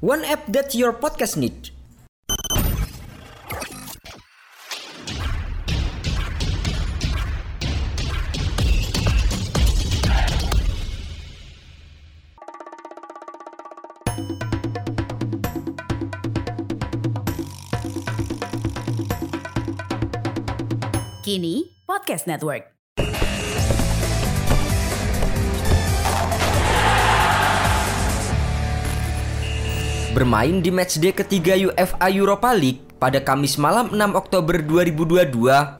One app that your podcast need. Kini Podcast Network. Bermain di matchday ketiga UEFA Europa League pada Kamis malam 6 Oktober 2022,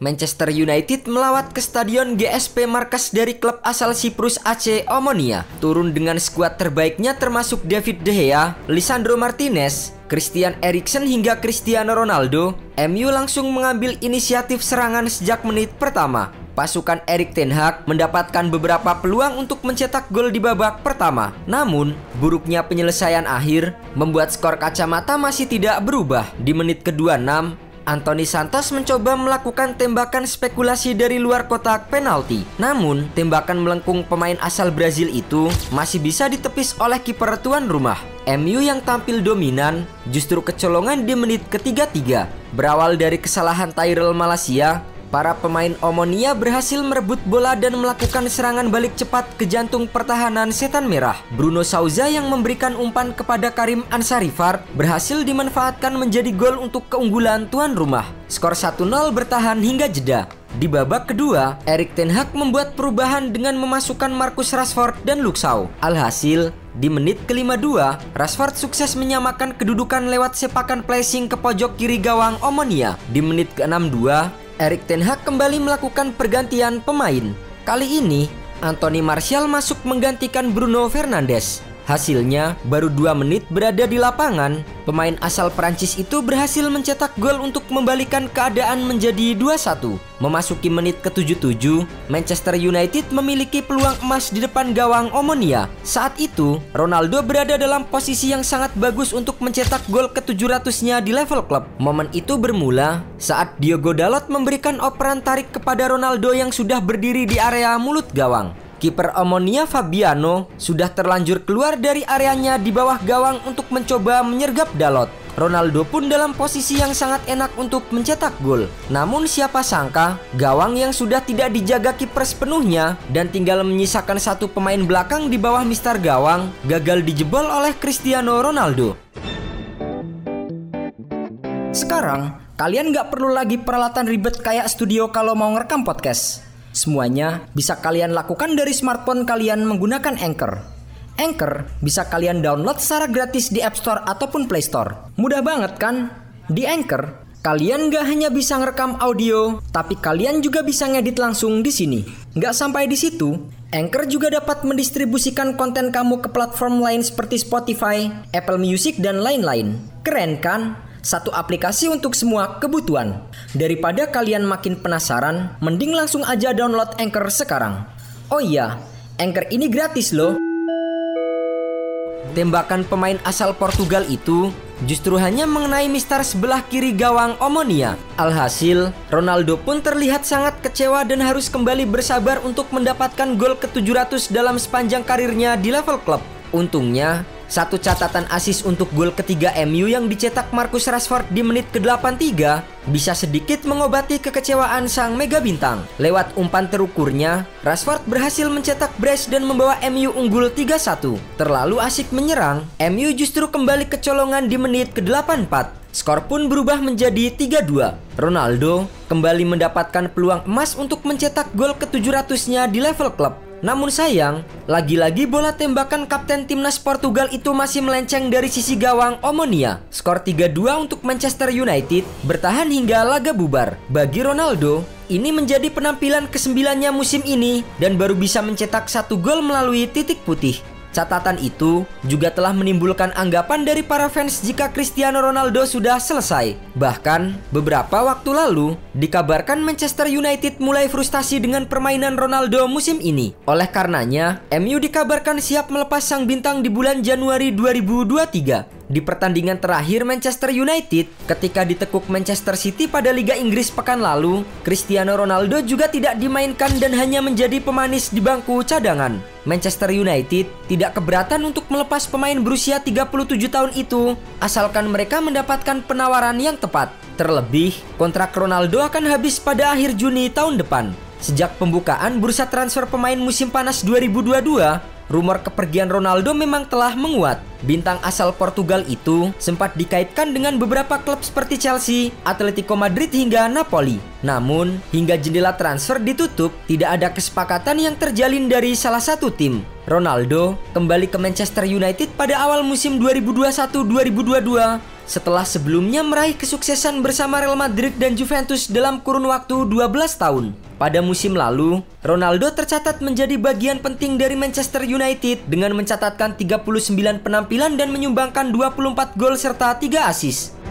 Manchester United melawat ke stadion GSP markas dari klub asal Siprus AC Omonia. Turun dengan skuad terbaiknya termasuk David De Gea, Lisandro Martinez, Christian Eriksen hingga Cristiano Ronaldo, MU langsung mengambil inisiatif serangan sejak menit pertama pasukan Erik Ten Hag mendapatkan beberapa peluang untuk mencetak gol di babak pertama. Namun, buruknya penyelesaian akhir membuat skor kacamata masih tidak berubah. Di menit ke-26, Anthony Santos mencoba melakukan tembakan spekulasi dari luar kotak penalti. Namun, tembakan melengkung pemain asal Brazil itu masih bisa ditepis oleh kiper tuan rumah. MU yang tampil dominan justru kecolongan di menit ketiga-tiga. Berawal dari kesalahan Tyrell Malaysia, Para pemain Omonia berhasil merebut bola dan melakukan serangan balik cepat ke jantung pertahanan setan merah. Bruno Souza yang memberikan umpan kepada Karim Ansarifar berhasil dimanfaatkan menjadi gol untuk keunggulan tuan rumah. Skor 1-0 bertahan hingga jeda. Di babak kedua, Erik Ten Hag membuat perubahan dengan memasukkan Marcus Rashford dan Luxau. Alhasil, di menit ke-52, Rashford sukses menyamakan kedudukan lewat sepakan placing ke pojok kiri gawang Omonia. Di menit ke-62, Erik Ten Hag kembali melakukan pergantian pemain. Kali ini, Anthony Martial masuk menggantikan Bruno Fernandes. Hasilnya, baru dua menit berada di lapangan, pemain asal Prancis itu berhasil mencetak gol untuk membalikan keadaan menjadi 2-1. Memasuki menit ke-77, Manchester United memiliki peluang emas di depan gawang Omonia. Saat itu, Ronaldo berada dalam posisi yang sangat bagus untuk mencetak gol ke-700-nya di level klub. Momen itu bermula saat Diogo Dalot memberikan operan tarik kepada Ronaldo yang sudah berdiri di area mulut gawang. Kiper Omonia Fabiano sudah terlanjur keluar dari areanya di bawah gawang untuk mencoba menyergap Dalot. Ronaldo pun dalam posisi yang sangat enak untuk mencetak gol. Namun siapa sangka, gawang yang sudah tidak dijaga kiper sepenuhnya dan tinggal menyisakan satu pemain belakang di bawah mister gawang, gagal dijebol oleh Cristiano Ronaldo. Sekarang, kalian nggak perlu lagi peralatan ribet kayak studio kalau mau ngerekam podcast. Semuanya bisa kalian lakukan dari smartphone kalian menggunakan Anchor. Anchor bisa kalian download secara gratis di App Store ataupun Play Store. Mudah banget kan? Di Anchor, kalian gak hanya bisa ngerekam audio, tapi kalian juga bisa ngedit langsung di sini. Gak sampai di situ, Anchor juga dapat mendistribusikan konten kamu ke platform lain seperti Spotify, Apple Music, dan lain-lain. Keren kan? Satu aplikasi untuk semua kebutuhan. Daripada kalian makin penasaran, mending langsung aja download Anchor sekarang. Oh iya, Anchor ini gratis loh. Tembakan pemain asal Portugal itu justru hanya mengenai mister sebelah kiri gawang Omonia. Alhasil, Ronaldo pun terlihat sangat kecewa dan harus kembali bersabar untuk mendapatkan gol ke-700 dalam sepanjang karirnya di level klub. Untungnya, satu catatan asis untuk gol ketiga MU yang dicetak Marcus Rashford di menit ke-83 bisa sedikit mengobati kekecewaan sang mega bintang. Lewat umpan terukurnya, Rashford berhasil mencetak brace dan membawa MU unggul 3-1. Terlalu asik menyerang, MU justru kembali kecolongan di menit ke-84. Skor pun berubah menjadi 3-2. Ronaldo kembali mendapatkan peluang emas untuk mencetak gol ke-700-nya di level klub. Namun sayang, lagi-lagi bola tembakan kapten timnas Portugal itu masih melenceng dari sisi gawang Omonia. Skor 3-2 untuk Manchester United bertahan hingga laga bubar. Bagi Ronaldo, ini menjadi penampilan kesembilannya musim ini dan baru bisa mencetak satu gol melalui titik putih. Catatan itu juga telah menimbulkan anggapan dari para fans jika Cristiano Ronaldo sudah selesai. Bahkan, beberapa waktu lalu dikabarkan Manchester United mulai frustasi dengan permainan Ronaldo musim ini. Oleh karenanya, MU dikabarkan siap melepas sang bintang di bulan Januari 2023. Di pertandingan terakhir Manchester United ketika ditekuk Manchester City pada Liga Inggris pekan lalu, Cristiano Ronaldo juga tidak dimainkan dan hanya menjadi pemanis di bangku cadangan. Manchester United tidak keberatan untuk melepas pemain berusia 37 tahun itu asalkan mereka mendapatkan penawaran yang tepat. Terlebih, kontrak Ronaldo akan habis pada akhir Juni tahun depan. Sejak pembukaan bursa transfer pemain musim panas 2022, rumor kepergian Ronaldo memang telah menguat. Bintang asal Portugal itu sempat dikaitkan dengan beberapa klub seperti Chelsea, Atletico Madrid hingga Napoli. Namun, hingga jendela transfer ditutup, tidak ada kesepakatan yang terjalin dari salah satu tim. Ronaldo kembali ke Manchester United pada awal musim 2021-2022 setelah sebelumnya meraih kesuksesan bersama Real Madrid dan Juventus dalam kurun waktu 12 tahun. Pada musim lalu, Ronaldo tercatat menjadi bagian penting dari Manchester United dengan mencatatkan 39 penampilan dan menyumbangkan 24 gol serta 3 assist.